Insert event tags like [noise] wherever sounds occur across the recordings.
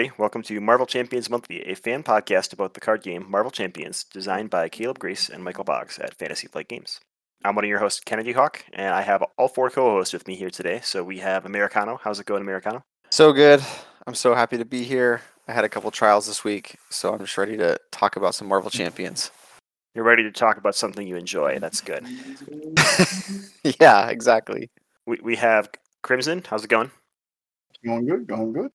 Hey, everybody. Welcome to Marvel Champions Monthly, a fan podcast about the card game Marvel Champions, designed by Caleb Grace and Michael Boggs at Fantasy Flight Games. I'm one of your hosts, Kennedy Hawk, and I have all four co hosts with me here today. So we have Americano. How's it going, Americano? So good. I'm so happy to be here. I had a couple trials this week, so I'm just ready to talk about some Marvel Champions. You're ready to talk about something you enjoy. That's good. [laughs] yeah, exactly. We, we have Crimson. How's it going? Going good, going good.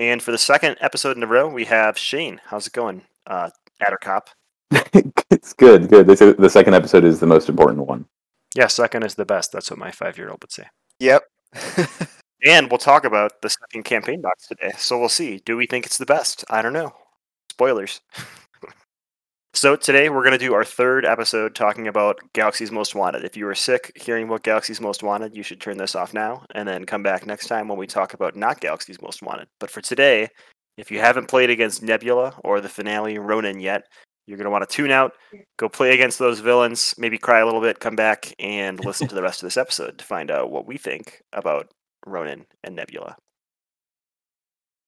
And for the second episode in a row, we have Shane. How's it going, uh, Addercop? [laughs] it's good, good. This is, the second episode is the most important one. Yeah, second is the best. That's what my five year old would say. Yep. [laughs] And we'll talk about the second campaign box today. So we'll see. Do we think it's the best? I don't know. Spoilers. [laughs] so today we're going to do our third episode talking about Galaxy's Most Wanted. If you were sick hearing about Galaxy's Most Wanted, you should turn this off now and then come back next time when we talk about not Galaxy's Most Wanted. But for today, if you haven't played against Nebula or the finale Ronan yet, you're going to want to tune out, go play against those villains, maybe cry a little bit, come back and [laughs] listen to the rest of this episode to find out what we think about Ronan and Nebula.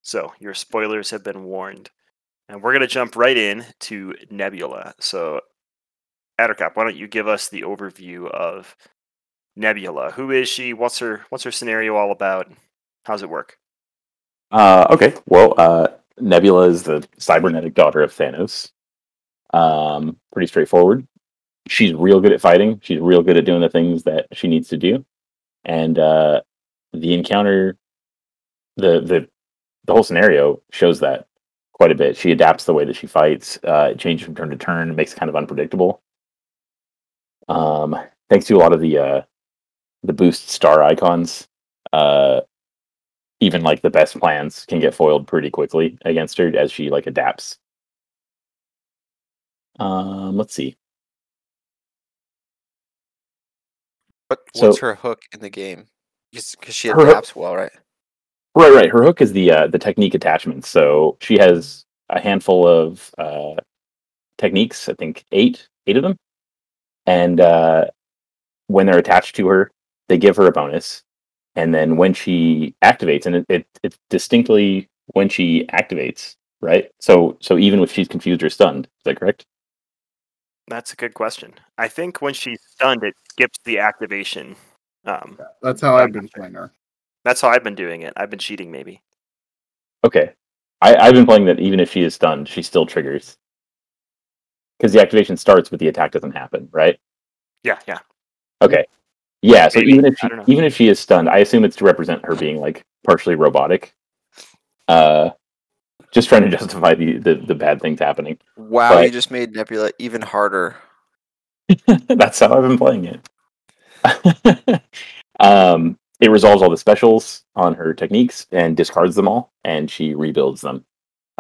So, your spoilers have been warned. And we're going to jump right in to Nebula. So, Addercop, why don't you give us the overview of Nebula? Who is she? What's her what's her scenario all about? How's it work? Uh, okay, well, uh, Nebula is the cybernetic daughter of Thanos. Um, pretty straightforward. She's real good at fighting. She's real good at doing the things that she needs to do. And uh, the encounter the the the whole scenario shows that quite a bit. She adapts the way that she fights. Uh, it changes from turn to turn, makes it kind of unpredictable. Um, thanks to a lot of the uh, the boost star icons, uh, even like the best plans can get foiled pretty quickly against her as she like adapts. Um, let's see. What, So- what's her hook in the game? Because she hook- adapts well, right? Right, right. Her hook is the uh, the technique attachment. So she has a handful of uh, techniques. I think eight, eight of them, and uh, when they're attached to her, they give her a bonus. And then when she activates, and it, it it's distinctly when she activates, right? So so even if she's confused or stunned, is that correct? That's a good question. I think when she's stunned, it skips the activation. Um, That's how I've been playing her. That's how I've been doing it. I've been cheating, maybe. Okay, I, I've been playing that even if she is stunned, she still triggers because the activation starts, but the attack doesn't happen, right? Yeah, yeah. Okay. Yeah, so Maybe. even if she, even if she is stunned, I assume it's to represent her being like partially robotic. Uh just trying to [laughs] justify the, the, the bad things happening. Wow, you just made Nebula even harder. [laughs] That's how I've been playing it. [laughs] um it resolves all the specials on her techniques and discards them all, and she rebuilds them.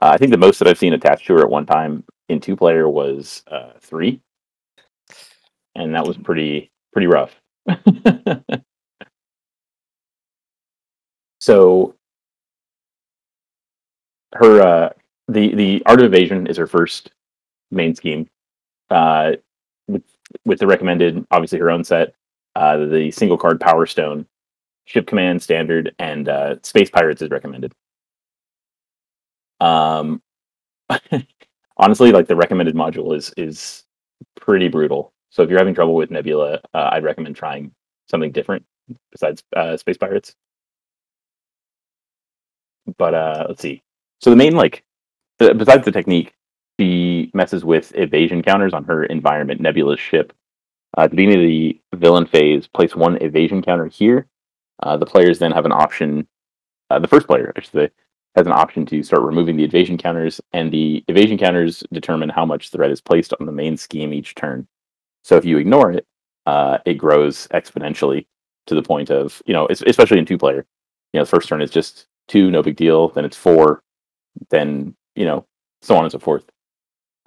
Uh, I think the most that I've seen attached to her at one time in two player was uh, three, and that was pretty pretty rough. [laughs] so her uh, the the art of evasion is her first main scheme. Uh, with with the recommended, obviously her own set, uh, the single card Power Stone, Ship Command Standard, and uh, Space Pirates is recommended. Um, [laughs] honestly, like the recommended module is is pretty brutal. So if you're having trouble with Nebula, uh, I'd recommend trying something different besides uh, Space Pirates. But uh, let's see. So the main like, th- besides the technique, she messes with evasion counters on her environment, Nebula's ship. Uh, at the beginning of the villain phase, place one evasion counter here. Uh, the players then have an option. Uh, the first player, say, has an option to start removing the evasion counters, and the evasion counters determine how much threat is placed on the main scheme each turn. So if you ignore it, uh, it grows exponentially to the point of you know, especially in two player. You know, the first turn is just two, no big deal. Then it's four, then you know, so on and so forth.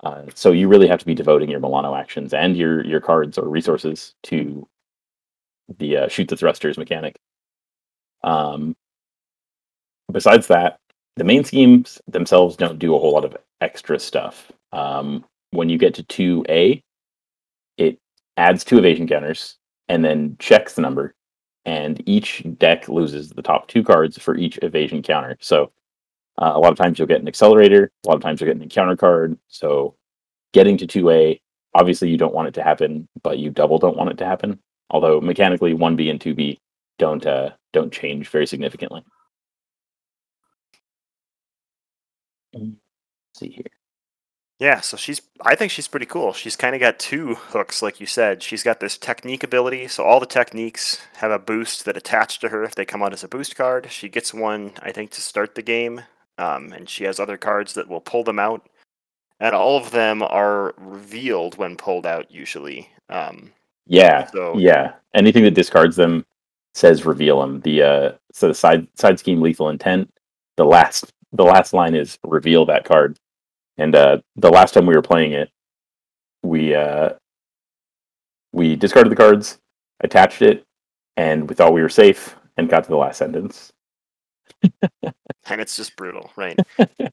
Uh, so you really have to be devoting your Milano actions and your your cards or resources to the uh, shoot the thrusters mechanic. Um, besides that, the main schemes themselves don't do a whole lot of extra stuff. Um, when you get to two A, it adds two evasion counters and then checks the number and each deck loses the top two cards for each evasion counter. So uh, a lot of times you'll get an accelerator, a lot of times you'll get an encounter card. So getting to 2A, obviously you don't want it to happen, but you double don't want it to happen. Although mechanically 1B and 2B don't uh, don't change very significantly. Let's see here. Yeah, so she's I think she's pretty cool. She's kind of got two hooks like you said. She's got this technique ability, so all the techniques have a boost that attach to her if they come out as a boost card. She gets one I think to start the game. Um, and she has other cards that will pull them out. And all of them are revealed when pulled out usually. Um, Yeah, So- yeah. Anything that discards them says reveal them. The uh, so the side side scheme lethal intent. The last the last line is reveal that card. And uh, the last time we were playing it, we uh, we discarded the cards, attached it, and we thought we were safe, and got to the last sentence. [laughs] and it's just brutal, right?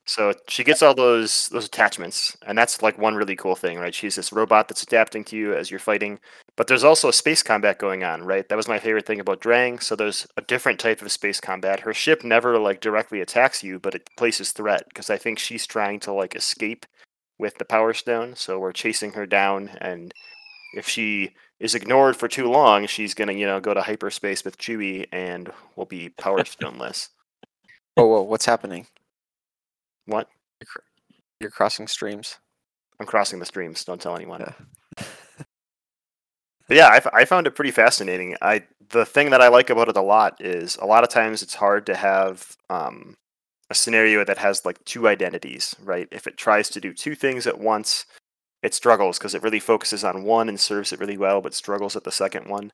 so she gets all those those attachments, and that's like one really cool thing, right? She's this robot that's adapting to you as you're fighting, but there's also a space combat going on, right? That was my favorite thing about Drang. So there's a different type of space combat. Her ship never like directly attacks you, but it places threat because I think she's trying to like escape with the Power Stone. So we're chasing her down, and if she is ignored for too long, she's gonna you know go to hyperspace with Chewie and we'll be Power [laughs] Stoneless. Oh, whoa, what's happening? What? You're crossing streams. I'm crossing the streams. Don't tell anyone. Yeah. But yeah, I, found it pretty fascinating. I the thing that I like about it a lot is a lot of times it's hard to have um, a scenario that has like two identities, right? If it tries to do two things at once, it struggles because it really focuses on one and serves it really well, but struggles at the second one.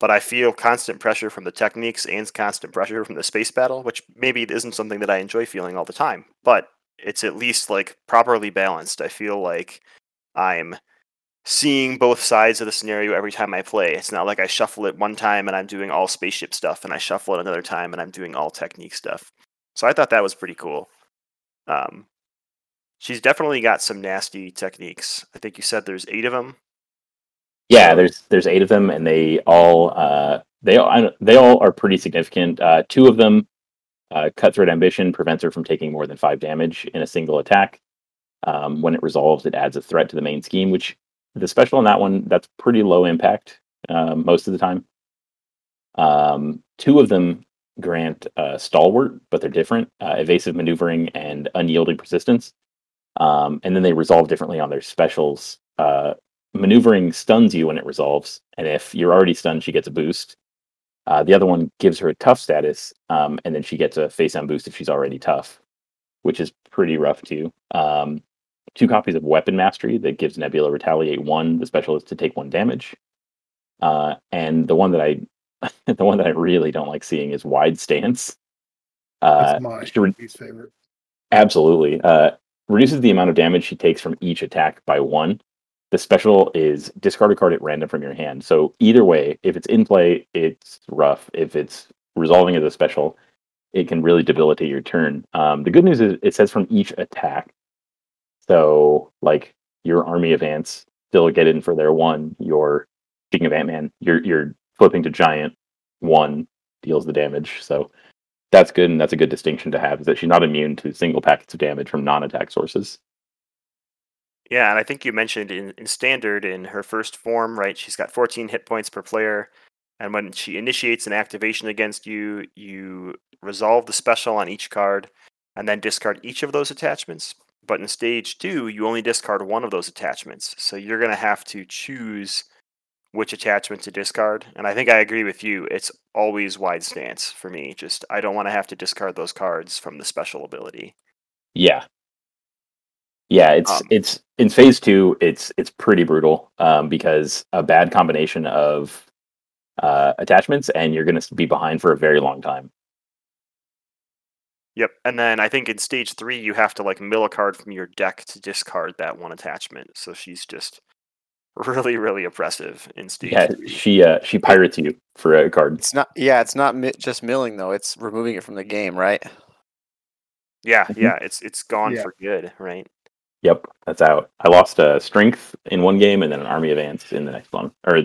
But I feel constant pressure from the techniques and constant pressure from the space battle, which maybe isn't something that I enjoy feeling all the time, but it's at least like properly balanced. I feel like I'm seeing both sides of the scenario every time I play. It's not like I shuffle it one time and I'm doing all spaceship stuff, and I shuffle it another time and I'm doing all technique stuff. So I thought that was pretty cool. Um, she's definitely got some nasty techniques. I think you said there's eight of them. Yeah, there's there's eight of them, and they all uh, they all they all are pretty significant. Uh, two of them, uh, cutthroat ambition prevents her from taking more than five damage in a single attack. Um, when it resolves, it adds a threat to the main scheme, which the special on that one that's pretty low impact um, most of the time. Um, two of them grant uh, stalwart, but they're different: uh, evasive maneuvering and unyielding persistence. Um, and then they resolve differently on their specials. Uh, maneuvering stuns you when it resolves, and if you're already stunned, she gets a boost. Uh, the other one gives her a tough status, um, and then she gets a face on boost if she's already tough, which is pretty rough too. Um, two copies of Weapon Mastery that gives Nebula Retaliate one. The special is to take one damage, uh, and the one that I, [laughs] the one that I really don't like seeing is Wide Stance. Uh, That's my re- least favorite. Absolutely. Uh, reduces the amount of damage she takes from each attack by one. The special is discard a card at random from your hand. So either way, if it's in play, it's rough. If it's resolving as a special, it can really debilitate your turn. Um, the good news is it says from each attack. So like your army of ants still get in for their one. Your speaking of Ant Man, you're flipping to giant one deals the damage. So that's good, and that's a good distinction to have. Is that she's not immune to single packets of damage from non-attack sources. Yeah, and I think you mentioned in, in standard in her first form, right? She's got 14 hit points per player. And when she initiates an activation against you, you resolve the special on each card and then discard each of those attachments. But in stage two, you only discard one of those attachments. So you're going to have to choose which attachment to discard. And I think I agree with you. It's always wide stance for me. Just I don't want to have to discard those cards from the special ability. Yeah, yeah. It's Um, it's in phase two. It's it's pretty brutal um, because a bad combination of uh, attachments, and you're going to be behind for a very long time. Yep. And then I think in stage three, you have to like mill a card from your deck to discard that one attachment. So she's just really, really oppressive in stage Yeah, three. she uh, she pirates you for a card. It's not. Yeah, it's not mi- just milling though. It's removing it from the game, right? Yeah, Mhm. yeah. It's it's gone Yeah. for good, right? Yep, that's out. I lost uh, strength in one game, and then an army of ants in the next one, or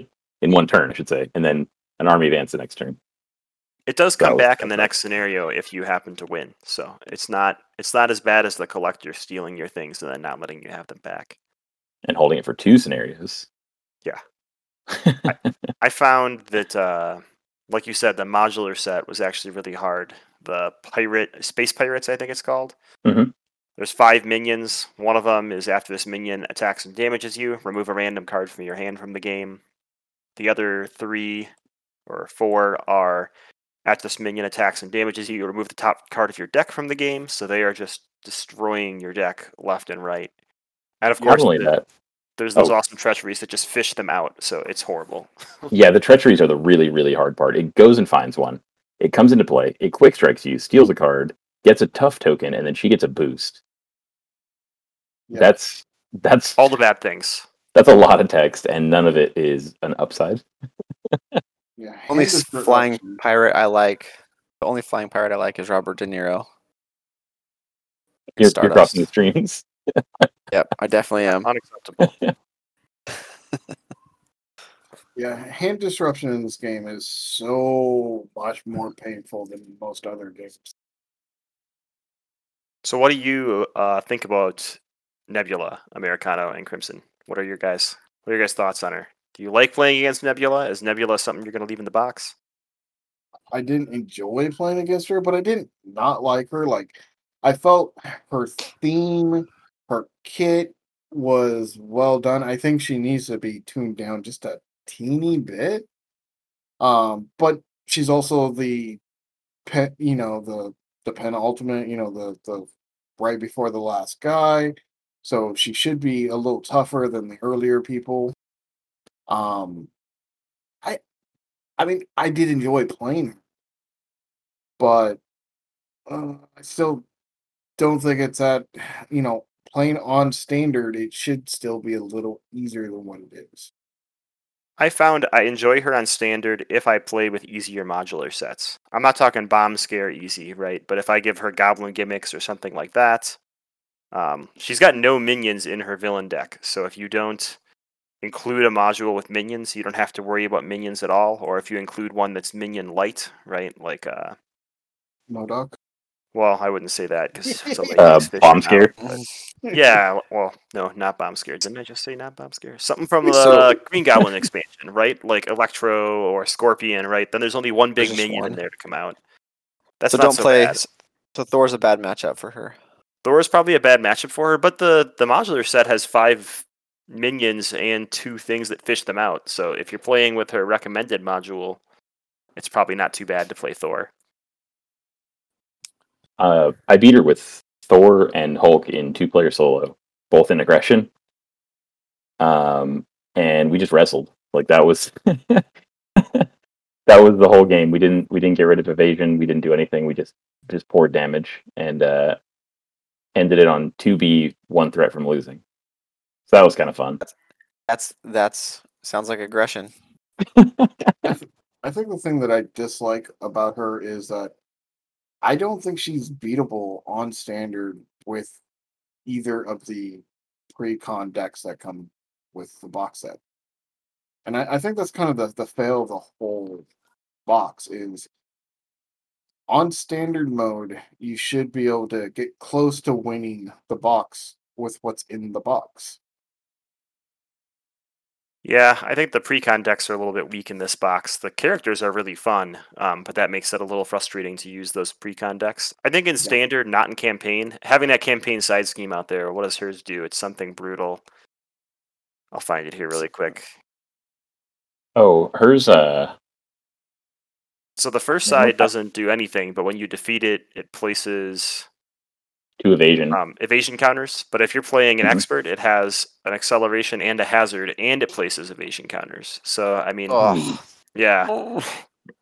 in one turn, I should say, and then an army of ants the next turn. It does come back in the next scenario if you happen to win. So it's not it's not as bad as the collector stealing your things and then not letting you have them back. and holding it for two scenarios. Yeah. [laughs] I found that, uh, like you said, the modular set was actually really hard. The pirate, space pirates, I think it's called. Mhm. There's five minions. One of them is after this minion attacks and damages you, remove a random card from your hand from the game. The other three or four are after this minion attacks and damages you, you remove the top card of your deck from the game. So they are just destroying your deck left and right. And of Not course, only the- that, there's those Oh. awesome treacheries that just fish them out. So it's horrible. [laughs] yeah, the treacheries are the really, really hard part. It goes and finds one. It comes into play. It quick strikes you, steals a card, gets a tough token, and then she gets a boost. Yeah. That's that's All the bad things. that's a lot of text, and none of it is an upside. [laughs] Yeah. Only hand s- flying pirate I like. The only flying pirate I like is Robert De Niro. You're, you're crossing the streams. [laughs] Yep, I definitely am. Unacceptable. [laughs] Yeah, hand disruption in this game is so much more painful than most other games. so, what do you uh, think about Nebula, Americano, and Crimson? What are your guys? What are your guys' thoughts on her? Do you like playing against Nebula? Is Nebula something you're going to leave in the box? I didn't enjoy playing against her, but I didn't not like her. Like I felt her theme, her kit was well done. I think she needs to be tuned down just a teeny bit. Um, but she's also the pet, you know, the the penultimate, you know, the the right before the last guy. So she should be a little tougher than the earlier people. Um I I mean, I did enjoy playing her, but uh, I still don't think it's that, [sighs] you know, playing on standard, it should still be a little easier than what it is. I found I enjoy her on standard if I play with easier modular sets. I'm not talking bomb scare easy, right? But if I give her goblin gimmicks or something like that, um, she's got no minions in her villain deck. So if you don't include a module with minions, you don't have to worry about minions at all. Or if you include one that's minion light, right? Like, uh, MODOK. well, I wouldn't say that because [laughs] Uh, bomb scare. yeah, well, no, not bomb scare. Didn't I just say not bomb scare? Something from the So- Green Goblin expansion, right? Like Electro or Scorpion, right? Then there's only one big There's just minion in there to come out. That's so not don't so play. bad. So Thor's a bad matchup for her. Thor is probably a bad matchup for her, but the the modular set has five minions and two things that fish them out. So if you're playing with her recommended module, it's probably not too bad to play Thor. Uh, I beat her with Thor and Hulk in two player solo, both in aggression. Um, and we just wrestled. Like that was [laughs] that was the whole game. We didn't we didn't get rid of evasion. We didn't do anything. We just just poured damage and uh, ended it on two B one threat from losing. So that was kind of fun. That's that's sounds like aggression. I think the thing that I dislike about her is that I don't think she's beatable on standard with either of the pre-con decks that come with the box set. And I, I think that's kind of the, the fail of the whole box is on standard mode, you should be able to get close to winning the box with what's in the box. Yeah, I think the precon decks are a little bit weak in this box. The characters are really fun, um, but that makes it a little frustrating to use those precon decks. I think in standard, not in campaign, having that campaign side scheme out there, what does hers do? It's something brutal. I'll find it here really quick. Oh, hers. Uh, So the first side doesn't do anything, but when you defeat it, it places two evasion. um, evasion counters. But if you're playing an Mhm. expert, it has an acceleration and a hazard, and it places evasion counters. So I mean, Oh. yeah.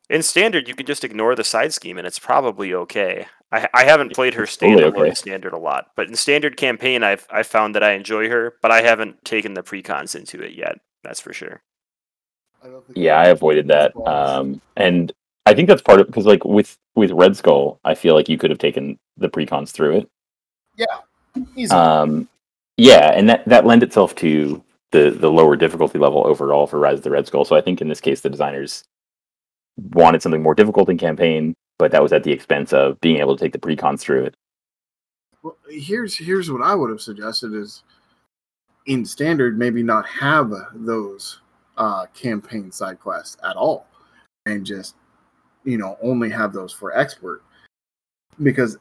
In standard, you can just ignore the side scheme, and it's probably okay. I, I haven't played her It's totally okay. standard a lot, but in standard campaign, I've I found that I enjoy her, but I haven't taken the precons into it yet. That's for sure. I yeah i avoided that um and i think that's part of because like with with red skull i feel like you could have taken the precons through it Easy. um yeah and that that lend itself to the the lower difficulty level overall for rise of the red skull so i think in this case the designers wanted something more difficult in campaign, but that was at the expense of being able to take the precons through it. Well, here's here's what I would have suggested is in standard maybe not have those uh, campaign side quests at all, and just you know only have those for expert because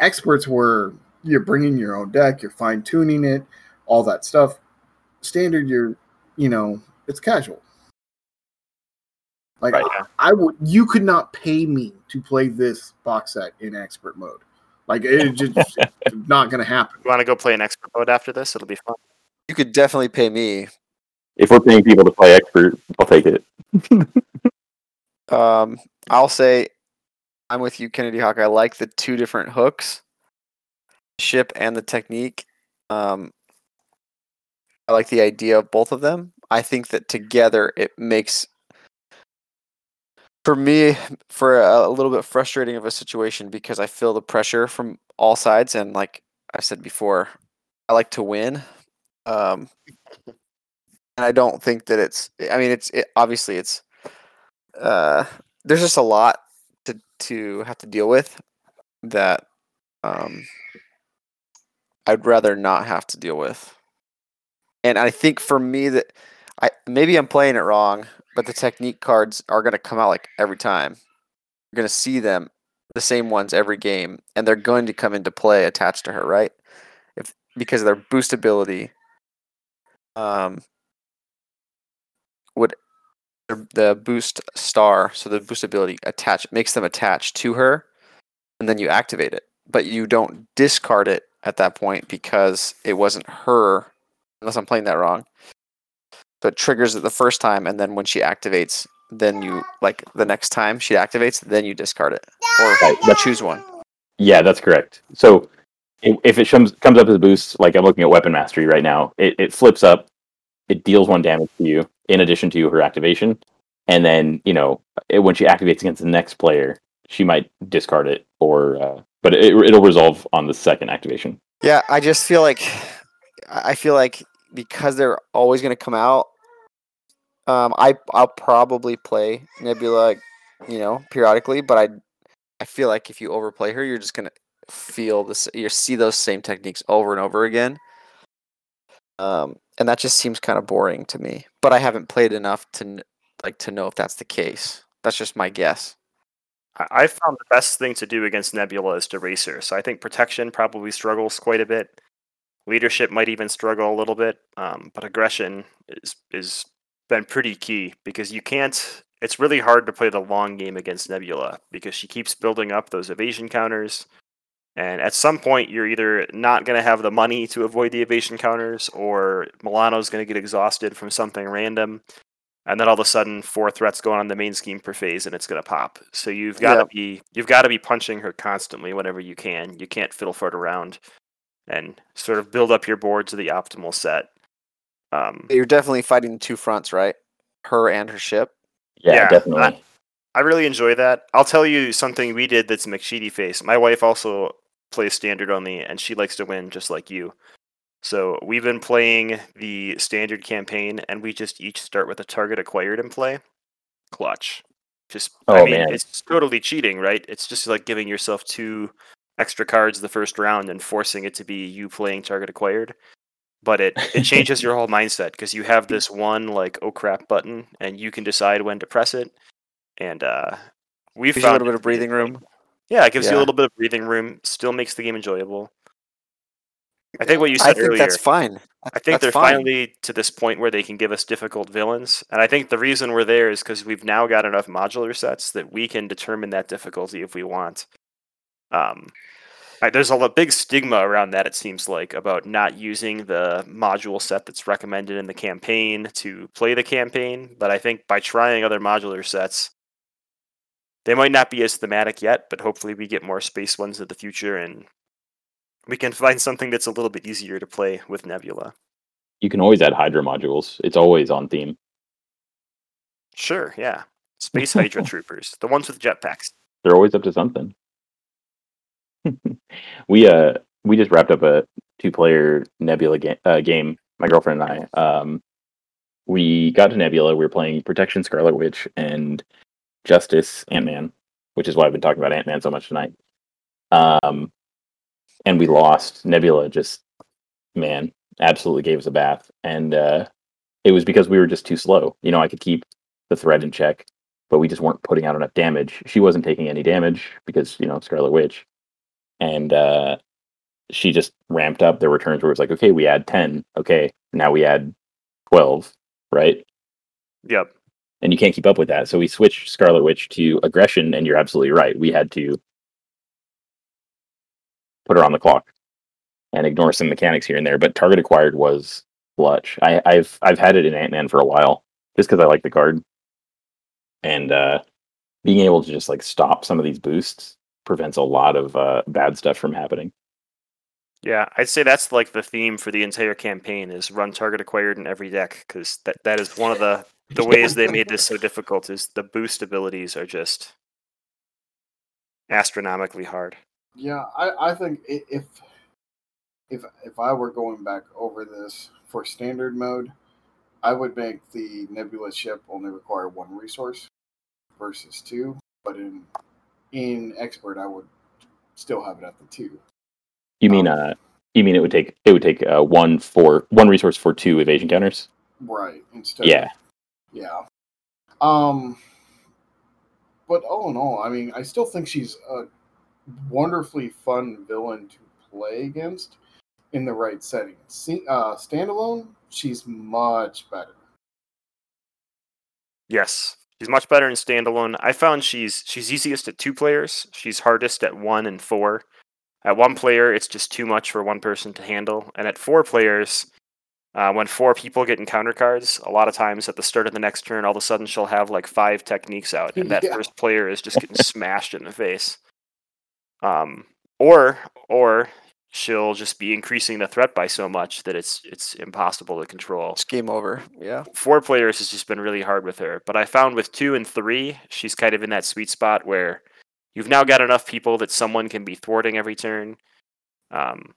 experts were you're bringing your own deck, you're fine tuning it, all that stuff. Standard, you're you know it's casual. Like Right, I, yeah. I would, you could not pay me to play this box set in expert mode. Like it just [laughs] not going to happen. You want to go play an expert mode after this? It'll be fun. You could definitely pay me. If we're paying people to play expert, I'll take it. [laughs] Um, I'll say I'm with you, Kennedy Hawk. I like the two different hooks, ship and the technique. Um, I like the idea of both of them. I think that together it makes, for me, for a, a little bit frustrating of a situation because I feel the pressure from all sides, and like I said before, I like to win. Um, and I don't think that it's. I mean, it's it, obviously it's uh, there's just a lot to to have to deal with that um, I'd rather not have to deal with. And I think for me that I maybe I'm playing it wrong, but the technique cards are going to come out like every time. You're going to see them the same ones every game and they're going to come into play attached to her, right? If because of their boost ability um would the- the boost star, so the boost ability attach makes them attach to her, and then you activate it. But you don't discard it at that point because it wasn't her, unless I'm playing that wrong. So it triggers it the first time, and then when she activates, then you like the next time she activates, then you discard it or Right, choose one. Yeah, that's correct. So if it comes comes up as a boost, like I'm looking at weapon mastery right now, it, it flips up, it deals one damage to you in addition to her activation, and then you know it, when she activates against the next player, she might discard it, or uh, but it, it'll resolve on the second activation. Yeah, I just feel like I feel like because they're always going to come out. Um, I I'll probably play Nebula, you know, periodically, but I I feel like if you overplay her, you're just gonna feel this. You see those same techniques over and over again. Um, and that just seems kind of boring to me. But I haven't played enough to like to know if that's the case. That's just my guess. I found the best thing to do against Nebula is to race her. So I think protection probably struggles quite a bit. Leadership might even struggle a little bit, um, but aggression is is been pretty key because you can't. It's really hard to play the long game against Nebula because she keeps building up those evasion counters, and at some point you're either not going to have the money to avoid the evasion counters, or Milano's going to get exhausted from something random, and then all of a sudden four threats going on the main scheme per phase and it's going to pop so you've got to Yep. be you've got to be punching her constantly whenever you can you can't fiddle fart around and sort of build up your board to the optimal set um, You're definitely fighting two fronts, right? Her and her ship. Yeah, Yeah, definitely. I- i really enjoy that i'll tell you something we did that's mcsheedy face my wife also plays standard only and she likes to win just like you so we've been playing the standard campaign and we just each start with a target acquired in play. Clutch. Just i Oh, mean man. it's totally cheating right? It's just like giving yourself two extra cards the first round and forcing it to be you playing target acquired. But it it [laughs] changes your whole mindset because you have this one like oh crap button and you can decide when to press it. And uh we've Gives you a little bit of to be a breathing room. yeah it gives you a little bit of breathing room still makes the game enjoyable i think what you I said think earlier that's fine. I think That's they're fine. finally to this point where they can give us difficult villains, and I think the reason we're there is because we've now got enough modular sets that we can determine that difficulty if we want. Um, I- there's a big stigma around that. It seems like about not using the module set that's recommended in the campaign to play the campaign, but I think by trying other modular sets, they might not be as thematic yet, but hopefully we get more space ones in the future and. We can find something that's a little bit easier to play with Nebula. You can always add Hydra modules. It's always on theme. Sure, yeah. [laughs] Space Hydra troopers, the ones with jetpacks. They're always up to something. [laughs] we uh we just wrapped up a two player Nebula ga- uh, game. My girlfriend and I. Um, we got to Nebula. We were playing Protection Scarlet Witch, and Justice, Ant Man, which is why I've been talking about Ant Man so much tonight. Um, and we lost Nebula. Just man, absolutely gave us a bath, and uh, it was because we were just too slow. You know, I could keep the thread in check, but we just weren't putting out enough damage. She wasn't taking any damage because you know Scarlet Witch, and uh, she just ramped up. There were turns where it was like, okay, we add ten, okay, now we add twelve, right? Yep. and you can't keep up with that. So we switched Scarlet Witch to aggression, and you're absolutely right. We had to put her on the clock and ignore some mechanics here and there. But target acquired was clutch. I, I've I've had it in Ant Man for a while, just because I like the card, and uh, being able to just like stop some of these boosts prevents a lot of uh, bad stuff from happening. Yeah, I'd say that's like the theme for the entire campaign is run target acquired in every deck because that, that is one of the the ways they made this so difficult is the boost abilities are just astronomically hard. Yeah, I, I think if if if I were going back over this for standard mode, I would make the nebula ship only require one resource versus two. But in in expert, I would still have it at the two. You mean Um, uh, you mean it would take it would take uh, one for one resource for two evasion counters? Right. Instead. Yeah. Of, yeah. Um. But all in all, I mean, I still think she's a wonderfully fun villain to play against in the right setting. See, uh, standalone, she's much better. Yes, she's much better in standalone. I found she's she's easiest at two players. She's hardest at one and four. At one player, it's just too much for one person to handle, and at four players, uh, when four people get encounter cards, a lot of times at the start of the next turn, all of a sudden she'll have like five techniques out, and that [laughs] Yeah. first player is just getting smashed in the face. Um, or or she'll just be increasing the threat by so much that it's it's impossible to control It's game over. Yeah. four players has just been really hard with her. But I found with two and three, she's kind of in that sweet spot where you've now got enough people that someone can be thwarting every turn. Um,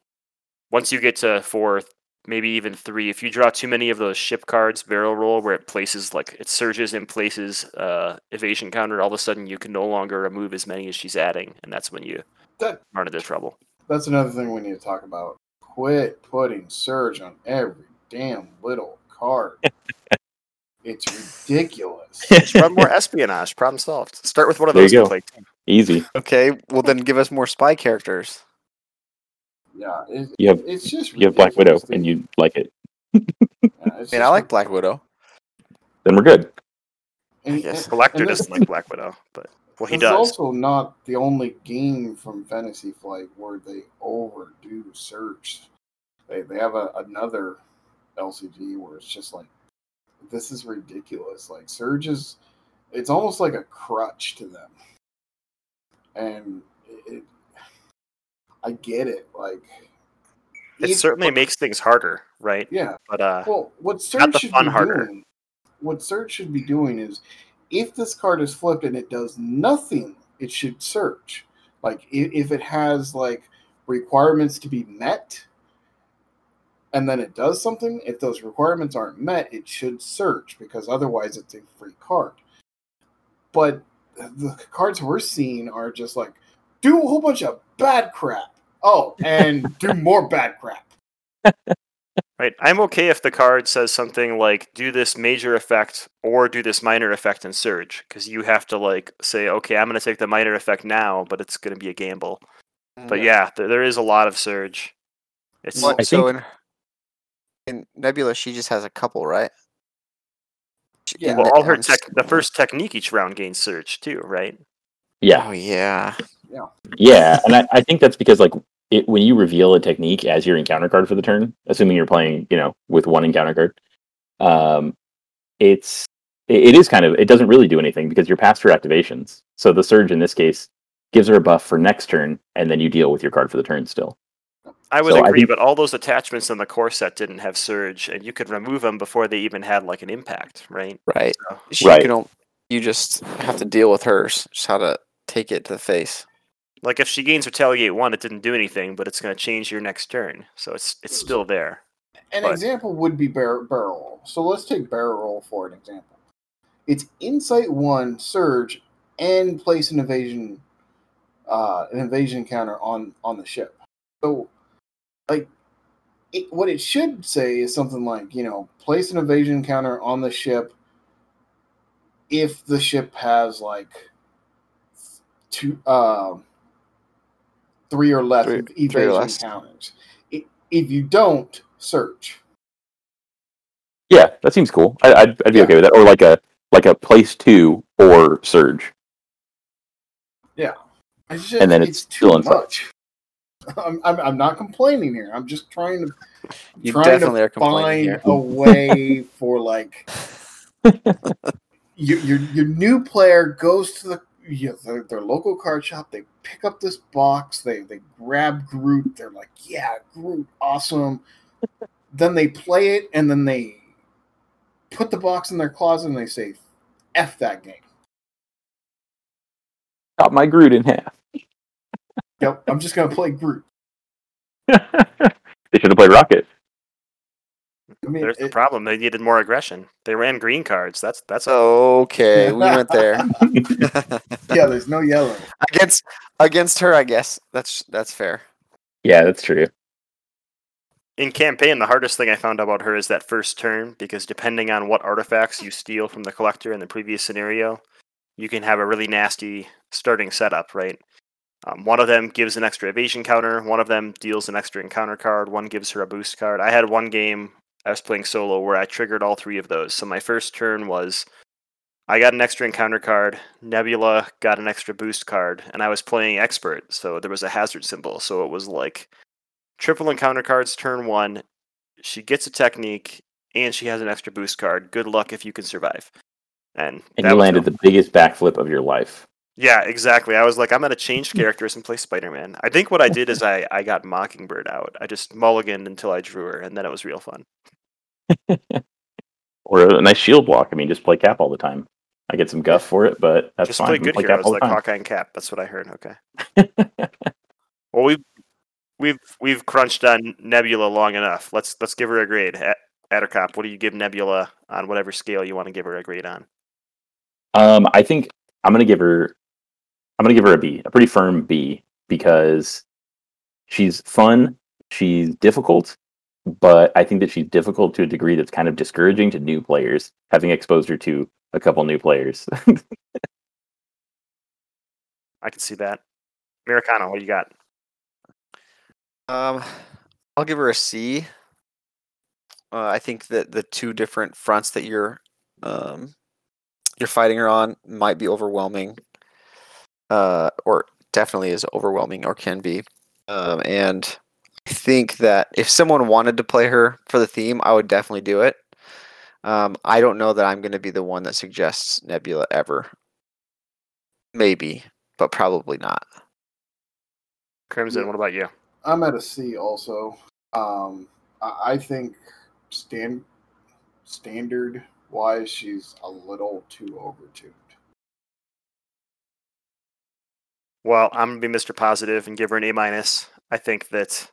once you get to four, maybe even three, if you draw too many of those ship cards, barrel roll, where it places like it surges and places uh, evasion counter, all of a sudden you can no longer remove as many as she's adding, and that's when you That run into trouble. that's another thing we need to talk about. Quit putting surge on every damn little card. [laughs] it's ridiculous. [laughs] Just run more espionage. Problem solved. Start with one of There those to go. play. Easy. Okay. Well, then give us more spy characters. Yeah, it, You have it's just you have Black Widow and you like it. Yeah, I mean, I like Black Widow. Then we're good. And, guess. and- Collector doesn't like Black Widow, but well, he this does. also not the only game from Fantasy Flight where they overdo surge. They they have a, another LCG where it's just like this is ridiculous. Like Surge is it's almost like a crutch to them. And it, it I get it. Like It if- certainly makes things harder, right? yeah. But uh, Well, what surge should be harder. doing, what surge should be doing is, if this card is flipped and it does nothing, it should surge. Like if, if it has like requirements to be met, and then it does something. If those requirements aren't met, it should search because otherwise it's a free card. But the cards we're seeing are just like do a whole bunch of bad crap. Oh, and do more bad crap. [laughs] right, I'm okay if the card says something like "do this major effect" or "do this minor effect" in Surge, because you have to like say, "Okay, I'm going to take the minor effect now, but it's going to be a gamble." Mm, but yeah, there, there is a lot of Surge. It's What, I so think- in, in Nebula, she just has a couple, right? She- Yeah. well, the- all her on tech, the first technique each round gains Surge too, right? Yeah. Oh yeah. Yeah, and I, I think that's because like it, when you reveal a technique as your encounter card for the turn, assuming you're playing, you know, with one encounter card, um, it's it, it is kind of it doesn't really do anything because you're past her activations. So the surge in this case gives her a buff for next turn, and then you deal with your card for the turn still. I would So I agree, think- but all those attachments in the core set didn't have Surge, and you could remove them before they even had like an impact, right? Right. So, She Right. can you just have to deal with hers. Just how to take it to the face. Like if she gains Retaliate one, it didn't do anything, but it's going to change your next turn, so it's it's still there. An But- example would be bar- barrel roll. So let's take barrel roll for an example. It's insight one surge and place an invasion uh, an invasion counter on on the ship. So, like, it, what it should say is something like, you know, place an invasion counter on the ship if the ship has like two, uh, three or less Three- evasion three or less. counters. If you don't, search. Yeah, that seems cool. I, I'd I'd be Yeah. okay with that. Or like a like a place two or surge. It's just, And then it's too still inside. much. [laughs] I'm, I'm, I'm not complaining here. I'm just trying to You trying to are find here. a way for like [laughs] your, your your new player goes to the you know, their, their local card shop. They pick up this box. They they grab Groot. They're like, yeah, Groot, awesome. [laughs] then they play it, and then they put the box in their closet, and they say, "F that game." Chop my Groot in half. Yep, I'm just gonna play Groot. [laughs] they should have played Rocket. I mean, There's the it- problem. They needed more aggression. They ran green cards. That's that's Okay, we [laughs] went there. yeah, there's no yellow. against against her, I guess. That's that's fair. Yeah, that's true. in campaign. The hardest thing I found about her is that first turn because depending on what artifacts you steal from the collector in the previous scenario, you can have a really nasty starting setup. Right. Um, one of them gives an extra evasion counter. One of them deals an extra encounter card. One gives her a boost card. I had one game I was playing solo where I triggered all three of those. So my first turn was I got an extra encounter card. Nebula got an extra boost card, and I was playing expert, so there was a hazard symbol. So it was like triple encounter cards turn one. She gets a technique, and she has an extra boost card. Good luck if you can survive. And, And you landed the biggest backflip of your life. yeah, exactly. I was like, I'm gonna change [laughs] characters and play Spider Man. I think what I did is I I got Mockingbird out. I just mulliganed until I drew her, and then it was real fun. [laughs] Or a nice shield block. I mean, just play Cap all the time. I get some guff for it, but that's just fine. play good Cap heroes all the like. Hawkeye and Cap. That's what I heard. Okay. [laughs] Well, we've we've we've crunched on Nebula long enough. Let's let's give her a grade. A- Addercop, what do you give Nebula on whatever scale you want to give her a grade on? Um, I think I'm gonna give her. I'm gonna give her a B, a pretty firm B, because she's fun. She's difficult, but I think that she's difficult to a degree that's kind of discouraging to new players. Having exposed her to a couple new players. [laughs] I can see that. Americano, what do you got? Um, I'll give her a C. Uh, I think that the two different fronts that you're um, you're fighting her on might be overwhelming, uh, or definitely is overwhelming, or can be. Um, and I think that if someone wanted to play her for the theme, I would definitely do it. Um, I don't know that I'm going to be the one that suggests Nebula ever. Maybe, but probably not. Crimson, what about you? I'm at a C also. Um, I, I think stand standard wise, she's a little too overtuned. Well, I'm gonna be Mr. Positive and give her an A minus. I think that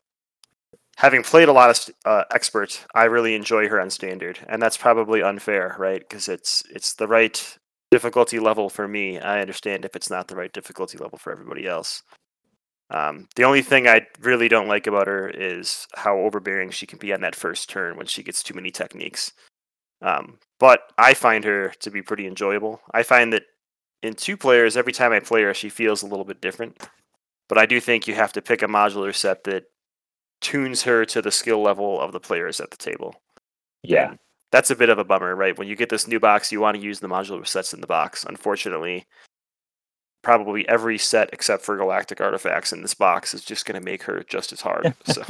having played a lot of uh, expert, I really enjoy her on standard, and that's probably unfair, right? Because it's it's the right difficulty level for me. I understand if it's not the right difficulty level for everybody else. Um, the only thing I really don't like about her is how overbearing she can be on that first turn when she gets too many techniques. Um, but I find her to be pretty enjoyable. I find that in two players, every time I play her, she feels a little bit different. But I do think you have to pick a modular set that tunes her to the skill level of the players at the table. yeah, And that's a bit of a bummer, right? When you get this new box, you want to use the modular sets in the box. Unfortunately, probably every set except for galactic artifacts in this box is just going to make her just as hard. so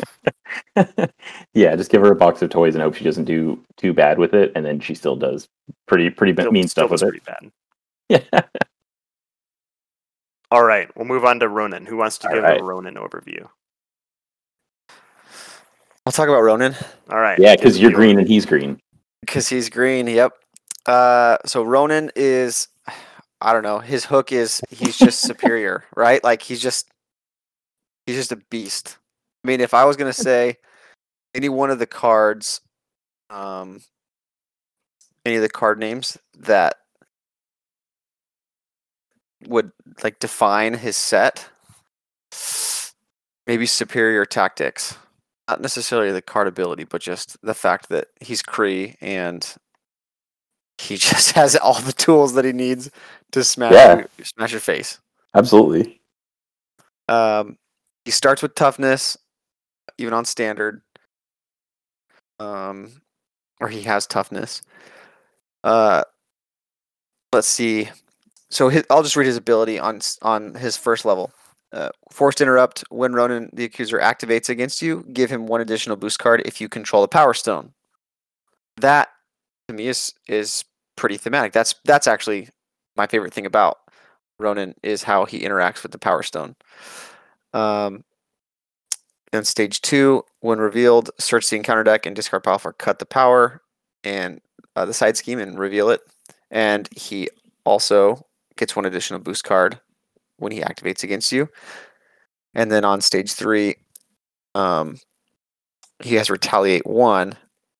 [laughs] yeah. Just give her a box of toys and hope she doesn't do too bad with it, and then she still does pretty pretty still- mean still stuff with it. bad. [laughs] Yeah. All right, we'll move on to Ronan. Who wants to All give right. a Ronan overview? I'll talk about Ronan. All right. yeah, because you're green and he's green. Because he's green. Yep. Uh, so Ronan is, I don't know. His hook is he's just [laughs] superior, right? Like he's just, he's just a beast. I mean, if I was gonna say any one of the cards, um, any of the card names that would like define his set, maybe superior tactics. Not necessarily the card ability, but just the fact that he's Kree and he [laughs] just has all the tools that he needs to smash Yeah. your, smash your face. Absolutely. Um, he starts with toughness, even on standard. Um, or he has toughness. Uh, let's see. So his, I'll just read his ability on on his first level. Uh, forced interrupt when Ronan the accuser activates against you. Give him one additional boost card if you control the Power Stone. That to me is is pretty thematic. That's that's actually my favorite thing about Ronan is how he interacts with the Power Stone. Um, and stage two, when revealed, search the encounter deck and discard pile for cut the power and uh, the side scheme and reveal it. And he also gets one additional boost card when he activates against you. And then on stage three, um, he has retaliate one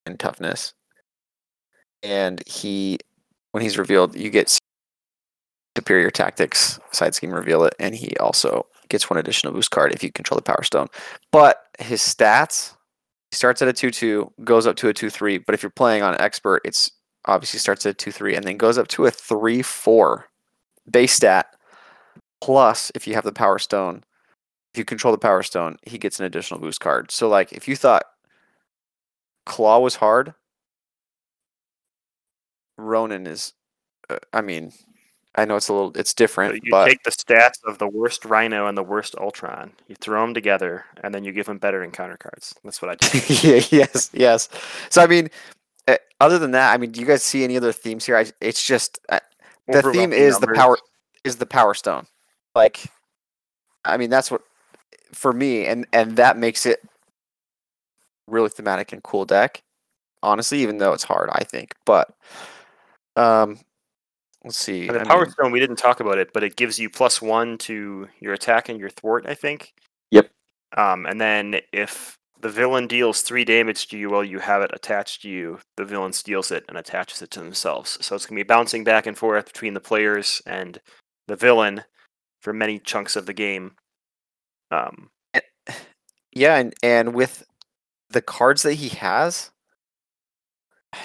and toughness. And he, when he's revealed, you get superior tactics side scheme reveal it and he also gets one additional boost card if you control the power stone but his stats he starts at a 2-2 goes up to a 2-3 but if you're playing on expert it's obviously starts at a 2-3 and then goes up to a 3-4 base stat plus if you have the power stone if you control the power stone he gets an additional boost card so like if you thought Klaw was hard ronan is uh, i mean i know it's a little it's So different you but take the stats of the worst Rhino and the worst Ultron, you throw them together, and then you give them better encounter cards. That's what I do. [laughs] yeah, yes, yes. So I mean, uh, other than that, I mean, do you guys see any other themes here? I, it's just uh, the theme is the power is the power stone. Like, I mean, that's what for me, and and that makes it really thematic and cool deck. Honestly, even though it's hard, I think. But um, let's see. And the I Power mean, Stone, we didn't talk about it, but it gives you plus one to your attack and your thwart, I think. Yep. Um, and then if the villain deals three damage to you while you have it attached to you, the villain steals it and attaches it to themselves. So it's going to be bouncing back and forth between the players and the villain for many chunks of the game. Um, [sighs] yeah, and and with the cards that he has,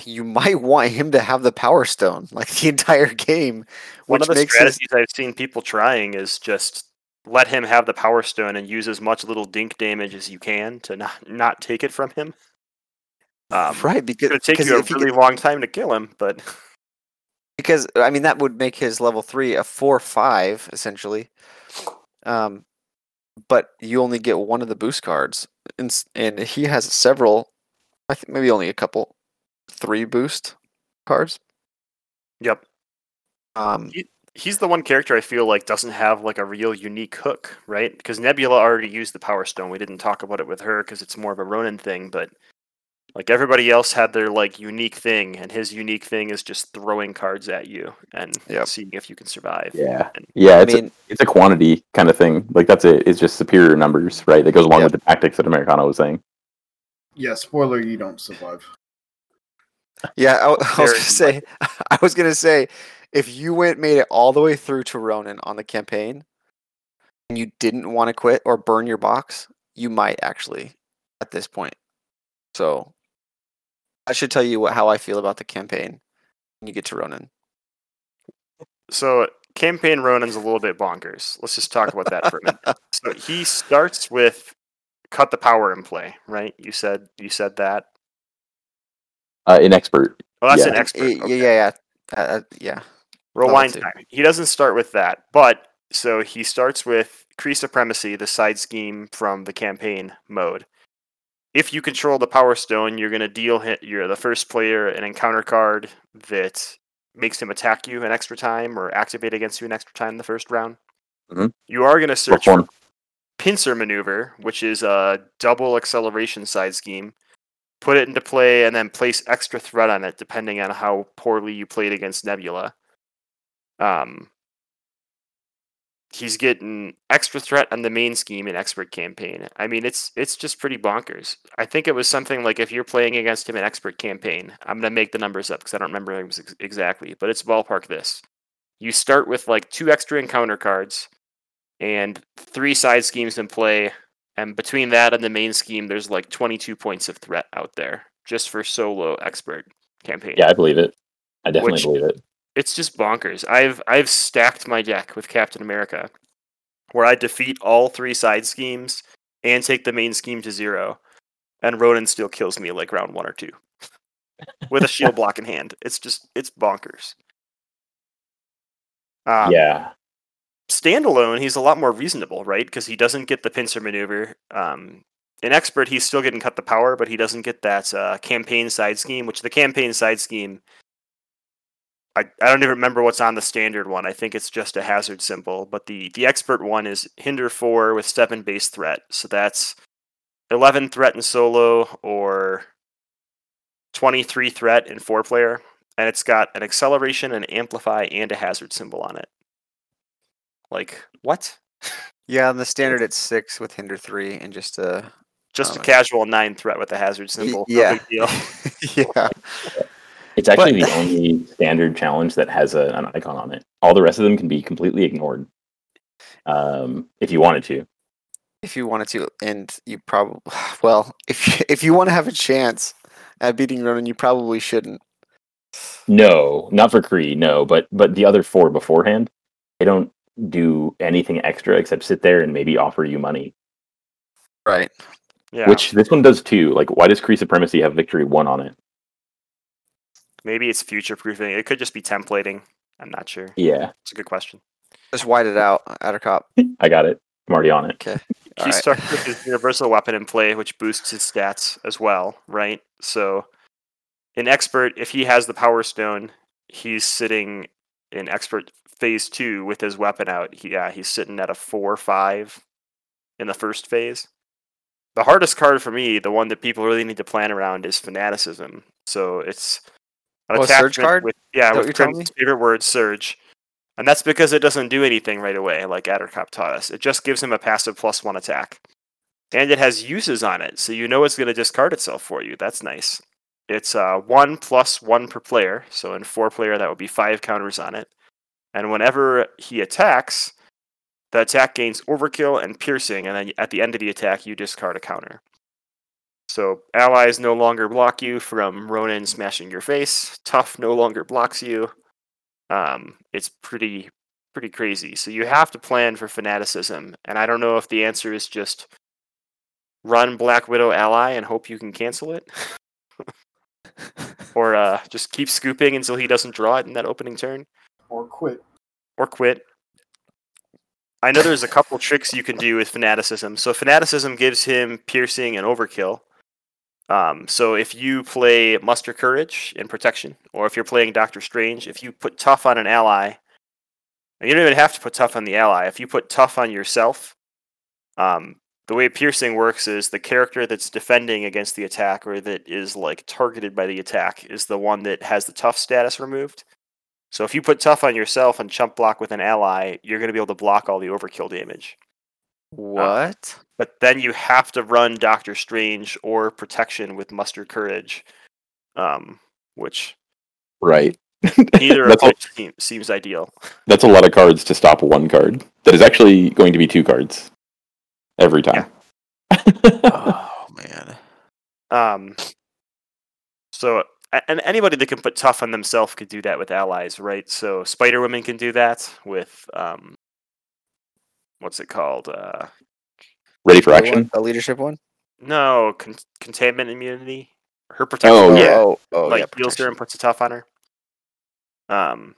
you [laughs] might want him to have the power stone like the entire game, one of the makes his strategies I've seen people trying is just let him have the Power Stone and use as much little dink damage as you can to not not take it from him. [laughs] Um, right It's because going to take you a really get- long time to kill him, but [laughs] because I mean that would make his level three a four five essentially, um, but you only get one of the boost cards, and and he has several, I think maybe only a couple, three boost cards. yep. Um, He's the one character I feel like doesn't have like a real unique hook, right? Because Nebula already used the Power Stone. We didn't talk about it with her because it's more of a Ronan thing, but like everybody else had their like unique thing, and his unique thing is just throwing cards at you and Yep. seeing if you can survive. Yeah. And Yeah, I mean, a, it's a quantity kind of thing. Like that's it. It's just superior numbers, right? That goes along Yep. with the tactics that Americano was saying. Yeah, spoiler, you don't survive. yeah, I, w- [laughs] I was gonna say, [laughs] I was gonna say, if you went made it all the way through to Ronan on the campaign, and you didn't want to quit or burn your box, you might actually at this point. So, I should tell you what how I feel about the campaign when you get to Ronan. So campaign Ronan's a little bit bonkers. Let's just talk about that for a minute. [laughs] So he starts with cut the power in play, right? You said you said that. Uh, an expert. Well, that's Yeah. an expert. Okay. Yeah, yeah, yeah. Uh, uh, yeah. Rewind time. He doesn't start with that, but so he starts with Kree Supremacy, the side scheme from the campaign mode. If you control the Power Stone, you're going to deal hit. You're the first player an encounter card that makes him attack you an extra time or activate against you an extra time in the first round. Mhm. You are going to search Perform. for Pincer Maneuver, which is a double acceleration side scheme. Put it into play and then place extra threat on it, depending on how poorly you played against Nebula. Um, he's getting extra threat on the main scheme in expert campaign. I mean, it's it's just pretty bonkers. I think it was something like if you're playing against him in expert campaign, I'm gonna make the numbers up because I don't remember ex- exactly, but it's ballpark this. you start with like two extra encounter cards and three side schemes in play. And between that and the main scheme, there's like 22 points of threat out there just for solo expert campaign. Yeah, I believe it. I definitely Which- believe it. It's just bonkers. I've I've stacked my deck with Captain America, where I defeat all three side schemes and take the main scheme to zero, and Ronan still kills me like round one or two with a shield [laughs] block in hand. It's just it's bonkers. Um, yeah, standalone, he's a lot more reasonable, right? Because he doesn't get the pincer maneuver. Um, in expert, he's still getting cut the power, but he doesn't get that uh, campaign side scheme. Which the campaign side scheme, I, I don't even remember what's on the standard one. I think it's just a hazard symbol. But the the expert one is hinder four with seven base threat. So that's eleven threat in solo or twenty three threat in four player, and it's got an acceleration, an amplify, and a hazard symbol on it. Like what? Yeah, in the standard it's six with hinder three and just a Just a Oh, casual nine threat with a hazard symbol. No yeah. big deal. [laughs] yeah. It's actually but- the only standard challenge that has a, an icon on it. All the rest of them can be completely ignored. Um, if you wanted to. If you wanted to, and you probably [sighs] well, if you, if you want to have a chance at beating Ronan, you probably shouldn't. No, not for Kree, no, but but the other four beforehand, they don't do anything extra except sit there and maybe offer you money. Right. Yeah. Which this one does too. Like, why does Kree Supremacy have victory one on it? Maybe it's future proofing. It could just be templating. I'm not sure. Yeah, It's a good question. Just white it out, Addercop. [laughs] I got it. I'm already on it. Okay. He Alright. starts with his universal weapon in play, which boosts his stats as well, right? So an expert, if he has the power stone, he's sitting in expert phase two with his weapon out. He, yeah, he's sitting at a four five in the first phase. The hardest card for me, the one that people really need to plan around, is fanaticism. So it's an Oh, a surge attachment card? with yeah, with Crim's favorite word, surge. And that's because it doesn't do anything right away, like Addercop taught us. It just gives him a passive plus one attack. And it has uses on it, so you know it's going to discard itself for you. That's nice. It's uh, one plus one per player, so in four player, that would be five counters on it. And whenever he attacks, the attack gains overkill and piercing, and then at the end of the attack, you discard a counter. So allies no longer block you from Ronan smashing your face. Tough no longer blocks you. Um, it's pretty pretty crazy. So you have to plan for fanaticism, and I don't know if the answer is just run Black Widow ally and hope you can cancel it, [laughs] or uh, just keep scooping until he doesn't draw it in that opening turn, or quit. or quit. I know there's a couple tricks you can do with fanaticism. So fanaticism gives him piercing and overkill. Um, so if you play muster courage in protection, or if you're playing Doctor Strange, if you put tough on an ally, you don't even have to put tough on the ally. If you put tough on yourself, um, the way piercing works is the character that's defending against the attack or that is like targeted by the attack is the one that has the tough status removed. So if you put tough on yourself and chump block with an ally, you're going to be able to block all the overkill damage. What? But then you have to run Doctor Strange or Protection with Muster Courage, um, which Right. neither [laughs] of That's which seem, seems ideal. That's a lot of cards to stop one card. That is actually going to be two cards every time. oh man. Um, so and anybody that can put tough on themselves could do that with allies, right? So Spider Woman can do that with um, what's it called? Uh, Ready for action? A leadership one? no, con- containment immunity. Her protection. Oh, yeah. Oh, oh, like yeah. heals her protection. and puts a tough on her. Um.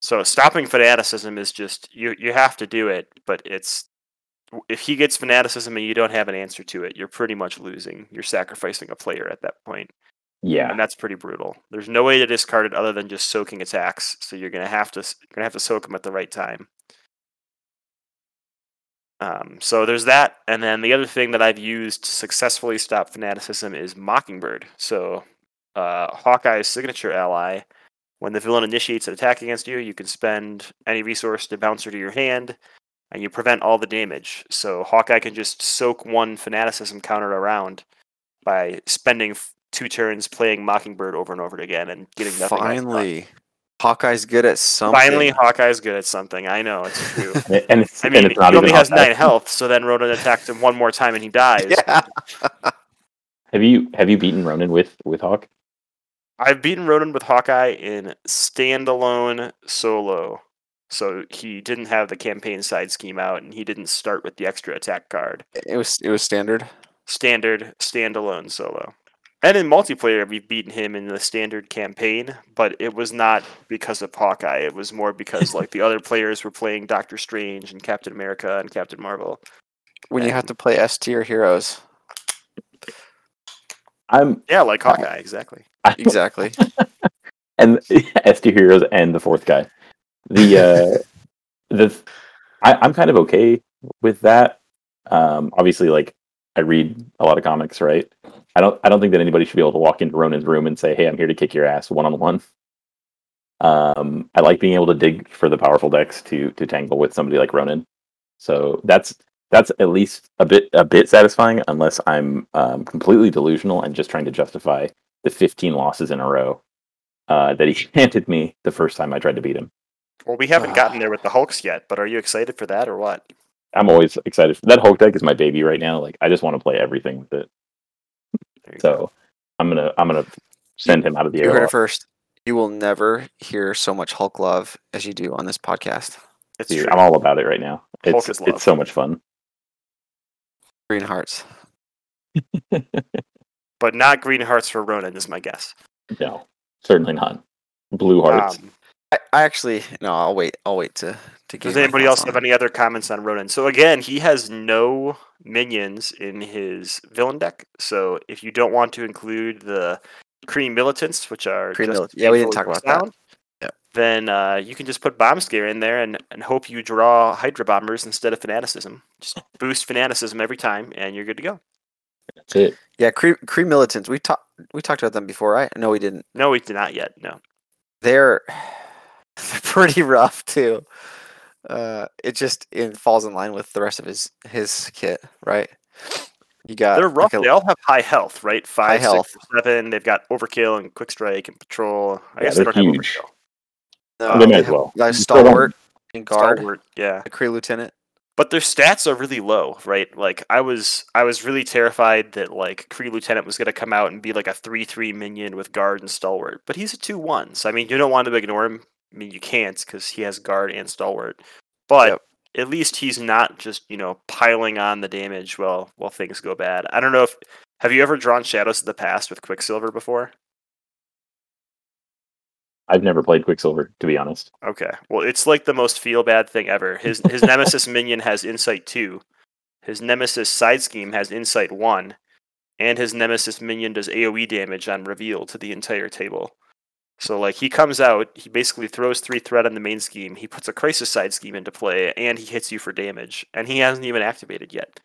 So stopping fanaticism is just you. You have to do it, but it's if he gets fanaticism and you don't have an answer to it, you're pretty much losing. You're sacrificing a player at that point, Yeah. and that's pretty brutal. There's no way to discard it other than just soaking attacks. So you're gonna have to you're gonna have to soak them at the right time. Um, so there's that, and then the other thing that I've used to successfully stop fanaticism is Mockingbird. So uh, Hawkeye's signature ally. When the villain initiates an attack against you, you can spend any resource to bounce her to your hand, and you prevent all the damage. So Hawkeye can just soak one fanaticism counter around by spending two turns playing Mockingbird over and over again and getting nothing. Finally. Hawkeye's good at something. Finally, Hawkeye's good at something. I know it's true. [laughs] And it's, I and mean, it's he only has Hawkeye. nine health, so then Ronan attacks him one more time and he dies. [laughs] Yeah. Have you have you beaten Ronan with with Hawk? I've beaten Ronan with Hawkeye in standalone solo. So he didn't have the campaign side scheme out and he didn't start with the extra attack card. It was it was standard. Standard standalone solo. And in multiplayer we've beaten him in the standard campaign, but it was not because of Hawkeye. It was more because like the other players were playing Doctor Strange and Captain America and Captain Marvel. When you have to play S tier heroes. I'm Yeah, like Hawkeye, exactly. Exactly. [laughs] and [laughs] S tier heroes and the fourth guy. The uh the I, I'm kind of okay with that. Um obviously like I read a lot of comics, right? I don't I don't think that anybody should be able to walk into Ronan's room and say, Hey, I'm here to kick your ass one on one. Um I like being able to dig for the powerful decks to to tangle with somebody like Ronan. So that's that's at least a bit a bit satisfying unless I'm um, completely delusional and just trying to justify the 15 losses in a row uh, that he [laughs] handed me the first time I tried to beat him. Well, we haven't gotten there with the Hulks yet, but are you excited for that or what? I'm always excited. That Hulk deck is my baby right now. Like I just want to play everything with it. There you go. So I'm gonna I'm gonna send him out of the you air. heard it first. You will never hear so much Hulk love as you do on this podcast. It's Dude, true. I'm all about it right now. Hulk It's is love. it's so much fun. Green hearts. but not green hearts for Ronan is my guess. No, certainly not. Blue hearts. Um, I, I actually no. I'll wait. I'll wait to to. give does anybody else on have any other comments on Ronan? So again, he has no minions in his villain deck. So if you don't want to include the Kree militants, which are Kree just milit- yeah, we didn't talk about that. Yep. Then uh, you can just put bomb scare in there and, and hope you draw Hydra bombers instead of fanaticism. Just [laughs] boost fanaticism every time, and you're good to go. That's it. Yeah, Kree, Kree militants. We talked we talked about them before, right? No, we didn't. No, we did not yet. No. They're they're [laughs] pretty rough too. Uh, it just it falls in line with the rest of his his kit, right? You got They're rough. like a- they all have high health, right? Five, health. six, seven. They've got overkill and quick strike and patrol. I Yeah, guess they they're don't huge. have overkill. no, They may they as have, well. Like You still don't- stalwart and guard, Stalwart, yeah. the Kree lieutenant. But their stats are really low, right? Like I was, I was really terrified that like Kree Lieutenant was going to come out and be like a three-three minion with guard and stalwart, but he's a two-one. So I mean, you don't want to ignore him. I mean, you can't because he has guard and stalwart. But Yep. at least he's not just you know piling on the damage while while things go bad. I don't know if have you ever drawn Shadows of the Past with Quicksilver before? I've never played Quicksilver, to be honest. Okay. Well, it's like the most feel bad thing ever. His his nemesis minion has insight 2. His nemesis side scheme has insight 1, and his nemesis minion does AoE damage on reveal to the entire table. So like he comes out, he basically throws 3 threat on the main scheme, he puts a crisis side scheme into play and he hits you for damage and he hasn't even activated yet.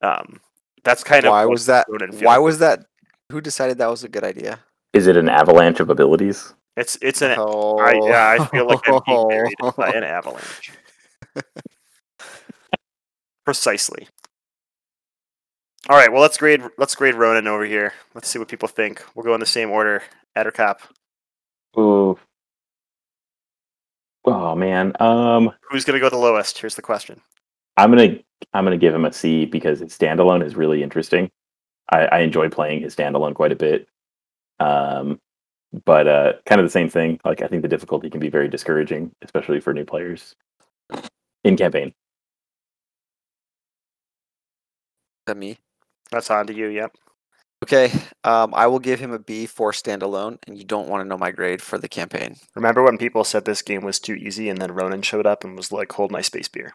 Um that's kind of Why what was that? Ronan feels Why was that? Who decided that was a good idea? Is it an avalanche of abilities? It's it's an Oh, I, yeah, I feel like I'm being [laughs] buried by an avalanche. Precisely. All right, well let's grade let's grade Ronan over here. Let's see what people think. We'll go in the same order. Addercop. Ooh. Oh man. Um Who's gonna go the lowest? Here's the question. I'm gonna I'm gonna give him a C because his standalone is really interesting. I, I enjoy playing his standalone quite a bit. Um, but uh, kind of the same thing. Like I think the difficulty can be very discouraging, especially for new players in campaign. that me? That's on to you. Yep. Okay, um, I will give him a B for standalone, and you don't want to know my grade for the campaign. Remember when people said this game was too easy, and then Ronan showed up and was like, "Hold my space beer."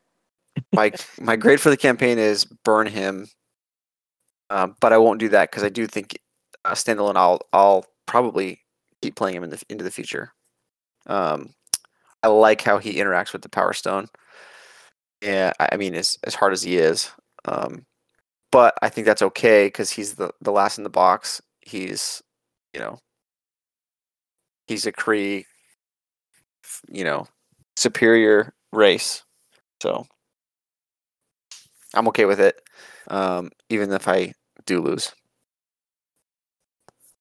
My my grade for the campaign is burn him, um, but I won't do that because I do think uh, standalone. I'll I'll probably keep playing him in the into the future. Um, I like how he interacts with the Power Stone. Yeah, I I mean, as as hard as he is, um, but I think that's okay because he's the the last in the box. He's, you know, he's a Kree, you know, superior race. So I'm okay with it, um, even if I do lose.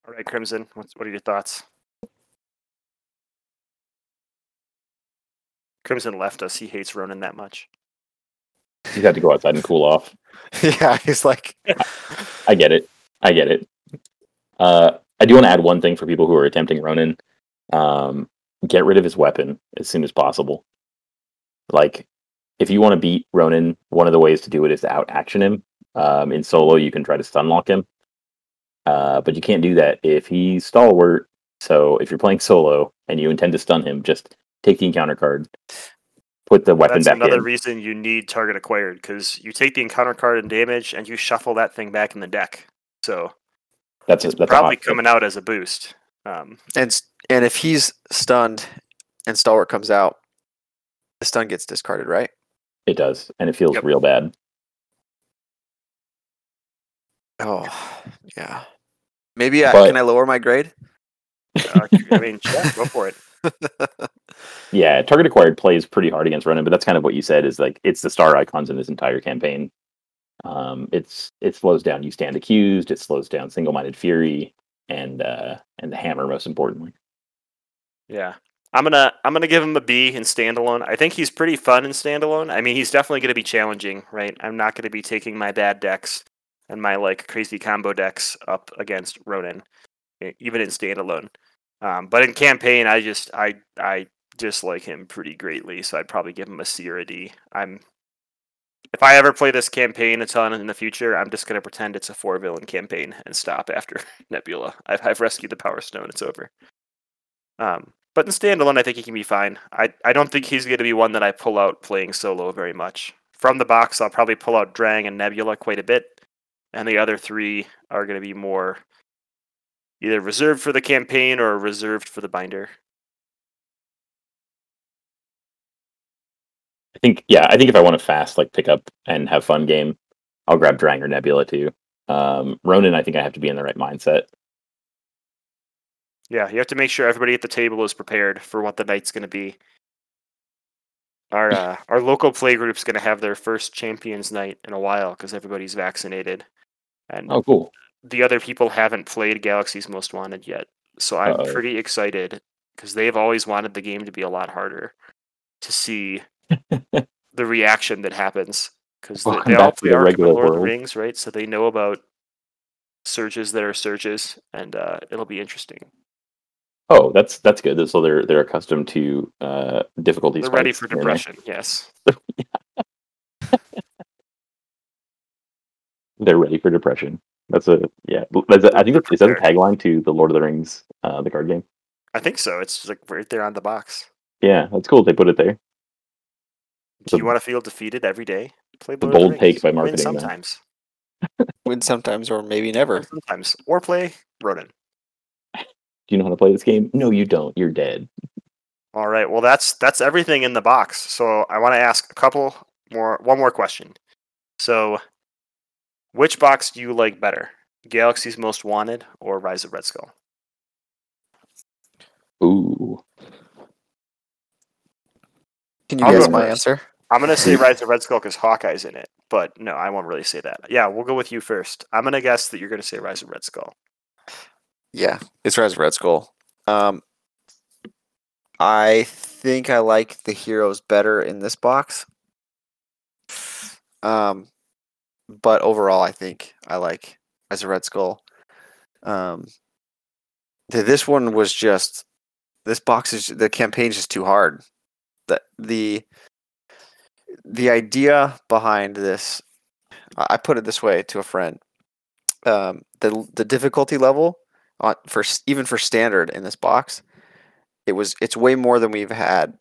All right, Crimson. What are your thoughts? Crimson left us. He hates Ronan that much. He's had to go outside and cool off. [laughs] yeah, he's like, I get it. I get it. Uh, I do want to add one thing for people who are attempting Ronan. Um, get rid of his weapon as soon as possible. Like, if you want to beat Ronan, one of the ways to do it is to out action him. Um, in solo, you can try to stun lock him, uh, but you can't do that if he's stalwart. So if you're playing solo and you intend to stun him, just take the encounter card, put the weapon That's back another in. reason you need target acquired because you take the encounter card and damage, and you shuffle that thing back in the deck. So That's a, that's probably coming out as a boost. Um, and and if he's stunned and stalwart comes out, the stun gets discarded, right? It does, and it feels Yep. real bad. Oh, yeah. Maybe I, But- can I lower my grade? uh, I mean, yeah, go for it. [laughs] Yeah, target acquired plays pretty hard against Ronan, but that's kind of what you said is like it's the star icons in this entire campaign. Um, it's it slows down you stand accused, it slows down single minded fury, and uh, and the hammer most importantly. Yeah. I'm gonna I'm gonna give him a B in standalone. I think he's pretty fun in standalone. I mean, he's definitely gonna be challenging, right? I'm not gonna be taking my bad decks and my like crazy combo decks up against Ronan, e- even in standalone. Um, but in campaign, I just I I dislike him pretty greatly, so I'd probably give him a C or a D. I'm if I ever play this campaign a ton in the future, I'm just gonna pretend it's a four villain campaign and stop after [laughs] Nebula. I've I've rescued the Power Stone. It's over. Um, but in standalone, I think he can be fine. I, I don't think he's to be one that I pull out playing solo very much. From the box, I'll probably pull out Drang and Nebula quite a bit, and the other three are going to be more either reserved for the campaign or reserved for the binder. I think yeah, I think if I want a fast like pick up and have fun game, I'll grab Drang or Nebula too. Um, Ronan, I think I have to be in the right mindset. Yeah, you have to make sure everybody at the table is prepared for what the night's going to be. Our [laughs] uh, our local play group's going to have their first champions night in a while because everybody's vaccinated, and Oh, cool. the other people haven't played Galaxy's Most Wanted yet. So I'm Uh-oh. pretty excited because they've always wanted the game to be a lot harder to see [laughs] the reaction that happens because they, they all play the regular Lord of the. Rings, right? So they know about surges that are surges, and uh, it'll be interesting. Oh, that's that's good. So they're they're accustomed to uh, difficulty. They're ready for depression. Yes. [laughs] They're ready for depression. That's a yeah. That's a, I think that's, is that a tagline to the Lord of the Rings, uh, the card game. I think so. It's like right there on the box. Yeah, that's cool. They put it there. Do you want to feel defeated every day? Play the Lord of bold Rings. take by marketing that. sometimes. [laughs] Win sometimes or maybe never. Win sometimes. Or play Ronan. Do you know how to play this game? No, you don't. You're dead. All right. Well, that's that's everything in the box. So I want to ask a couple more, one more question. So, which box do you like better, Galaxy's Most Wanted or Rise of Red Skull? Ooh. Can you I'll guess my first. answer? I'm gonna say Rise of Red Skull because Hawkeye's in it, but no, I won't really say that. Yeah, we'll go with you first. I'm gonna guess that you're gonna say Rise of Red Skull. Yeah, it's Rise of Red Skull. Um, I think I like the heroes better in this box. Um, but overall, I think I like Rise of Red Skull. Um, th- this one was just this box is the campaign's just too hard. The the the idea behind this, I put it this way to a friend. Um, the the difficulty level on for even for standard in this box, it was it's way more than we've had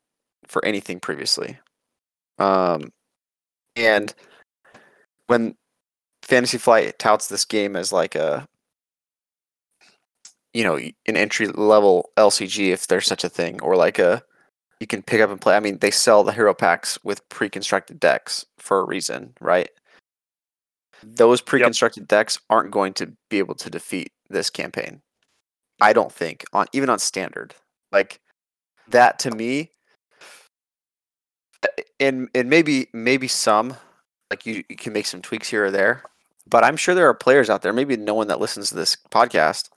for anything previously. Um, and when Fantasy Flight touts this game as like a you know an entry level LCG if there's such a thing, or like a you can pick up and play. I mean, they sell the hero packs with pre-constructed decks for a reason, right? Those pre-constructed decks aren't going to be able to defeat this campaign. I don't think on even on standard. Like that to me and and maybe maybe some like you, you can make some tweaks here or there, but I'm sure there are players out there, maybe no one that listens to this podcast,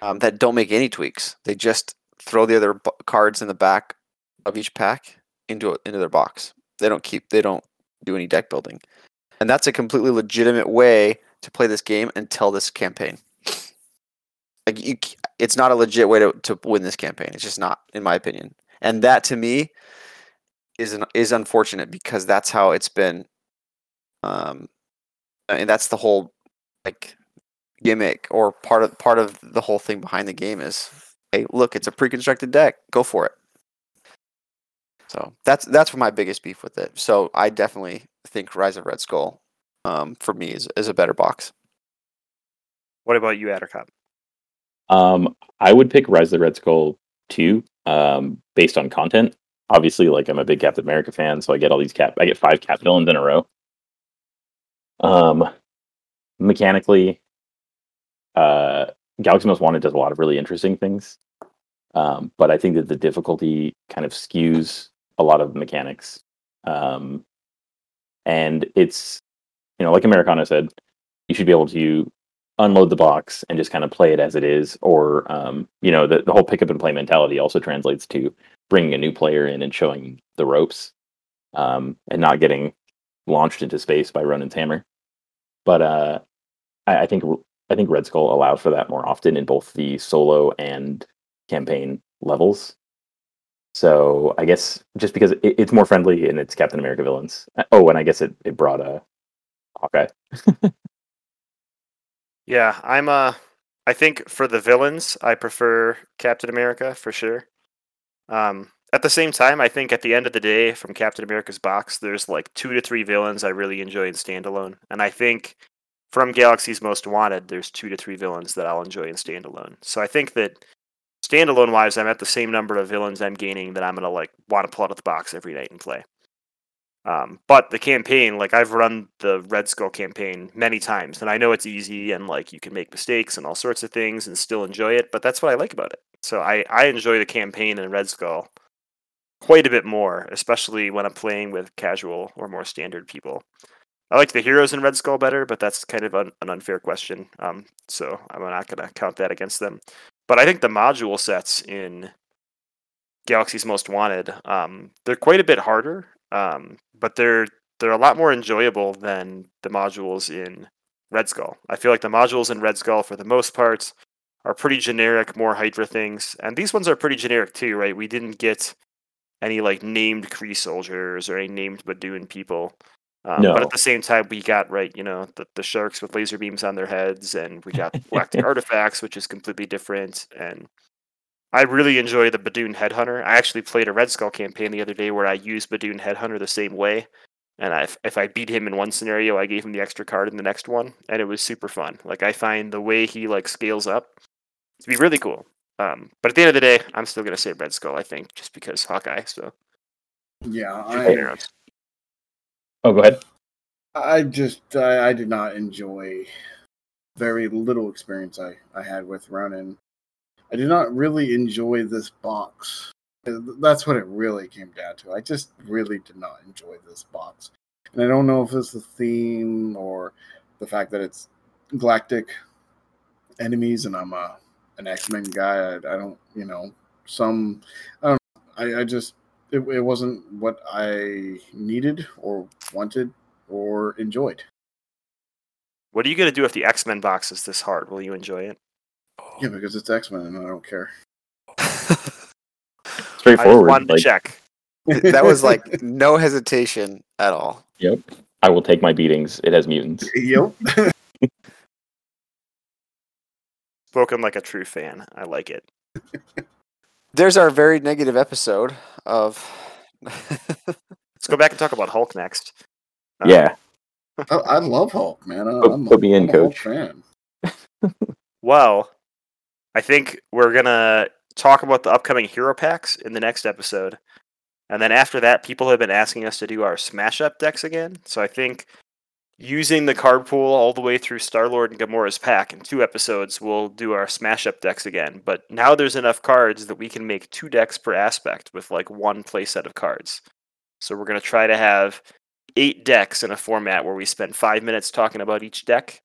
um, that don't make any tweaks. They just throw the other b- cards in the back of each pack into into their box. They don't keep they don't do any deck building, and that's a completely legitimate way to play this game until this campaign. Like you, it's not a legit way to, to win this campaign. It's just not, in my opinion. And that to me is an, is unfortunate because that's how it's been. Um, and that's the whole like gimmick or part of part of the whole thing behind the game is, hey, look, it's a pre-constructed deck. Go for it. So that's that's my biggest beef with it. So I definitely think Rise of Red Skull, um, for me is is a better box. What about you, Addercop? Um, I would pick Rise of the Red Skull 2, um, based on content. Obviously, like I'm a big Captain America fan, so I get all these cap. I get five cap villains in a row. Um, mechanically, uh, Galaxy Most Wanted does a lot of really interesting things, um, but I think that the difficulty kind of skews a lot of mechanics. Um, and it's, you know, like Americana said, you should be able to unload the box and just kind of play it as it is or um, you know the, the whole pick up and play mentality also translates to bringing a new player in and showing the ropes um, and not getting launched into space by Ronan's hammer but uh, I, I think I think Red Skull allows for that more often in both the solo and campaign levels so I guess just because it, it's more friendly and it's Captain America villains oh and I guess it, it brought a Hawkeye [laughs] Yeah, I'm uh I think for the villains, I prefer Captain America for sure. Um at the same time, I think at the end of the day, from Captain America's box, there's like two to three villains I really enjoy in standalone. And I think from Galaxy's Most Wanted, there's two to three villains that I'll enjoy in standalone. So I think that standalone wise, I'm at the same number of villains I'm gaining that I'm gonna like want to pull out of the box every night and play. Um, but the campaign, like I've run the Red Skull campaign many times, and I know it's easy and like you can make mistakes and all sorts of things and still enjoy it. But that's what I like about it. So I I enjoy the campaign in Red Skull quite a bit more, especially when I'm playing with casual or more standard people. I like the heroes in Red Skull better, but that's kind of an, unfair question. Um, so I'm not going to count that against them. But I think the module sets in Galaxy's Most Wanted, um, they're quite a bit harder, um, but they're they're a lot more enjoyable than the modules in Red Skull. I feel like the modules in Red Skull, for the most part, are pretty generic, more Hydra things, and these ones are pretty generic too, right? We didn't get any like named Kree soldiers or any named Badoon people. Um, No. But at the same time, we got right, you know, the, the sharks with laser beams on their heads, and we got [laughs] galactic artifacts, which is completely different. And I really enjoy the Badoon Headhunter. I actually played a Red Skull campaign the other day where I used Badoon Headhunter the same way. And I, if I beat him in one scenario, I gave him the extra card in the next one, and it was super fun. Like I find the way he like scales up to be really cool. Um, but at the end of the day, I'm still gonna say Red Skull. I think just because Hawkeye. So Yeah, I, me arrows. Oh go ahead I just I, I did not enjoy very little experience I, I had with Ronan. I did not really enjoy this box. Uh, That's what it really came down to. I just really did not enjoy this box. And I don't know if it's the theme or the fact that it's galactic enemies and I'm a an X-Men guy. I, I don't, you know, some I don't I, I just it, it wasn't what I needed or wanted or enjoyed. What are you gonna do if the X Men box is this hard? Will you enjoy it? Yeah, because it's X Men and I don't care. [laughs] Straightforward. I just straightforward wanted to check. that was like [laughs] no hesitation at all. Yep. I will take my beatings. It has mutants. [laughs] Yep. Spoken like a true fan. I like it. There's our very negative episode of. Let's go back and talk about Hulk next. Um, [laughs] yeah. I, I love Hulk, man. I, Put- I'm, put me in, I'm coach. fan. [laughs] Well, I think we're gonna talk about the upcoming hero packs in the next episode, and then after that, people have been asking us to do our smash up decks again. So I think using the card pool all the way through Star Lord and Gamora's pack in two episodes, we'll do our smash up decks again. But now there's enough cards that we can make two decks per aspect with like one play set of cards. So we're gonna try to have eight decks in a format where we spend five minutes talking about each deck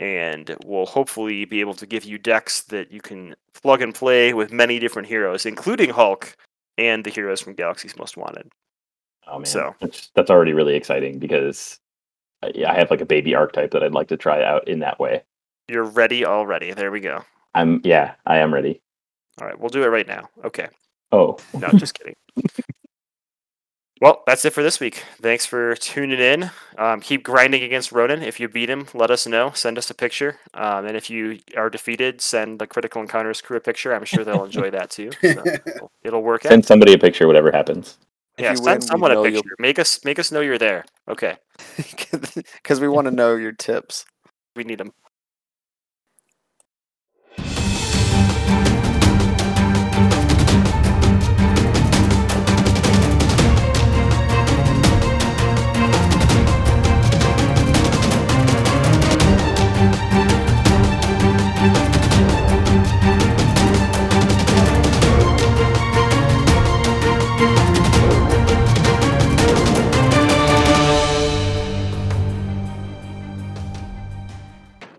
and we'll hopefully be able to give you decks that you can plug and play with many different heroes, including Hulk and the heroes from Galaxy's Most Wanted. Oh man, So- that's, that's already really exciting because I have like a baby archetype that I'd like to try out in that way. You're ready already. There we go. I'm yeah, I am ready. All right, we'll do it right now. Okay. Oh, No, just [laughs] kidding. Well, that's it for this week. Thanks for tuning in. Um, keep grinding against Ronan. If you beat him, let us know. Send us a picture. Um, and if you are defeated, send the Critical Encounters crew a picture. I'm sure they'll enjoy that too. So it'll, [laughs] it'll work out. send somebody a picture, whatever happens. If Yeah, you send someone a know you'll- picture. Make us make us know you're there. Okay, [laughs] because we want to know your tips. we need them.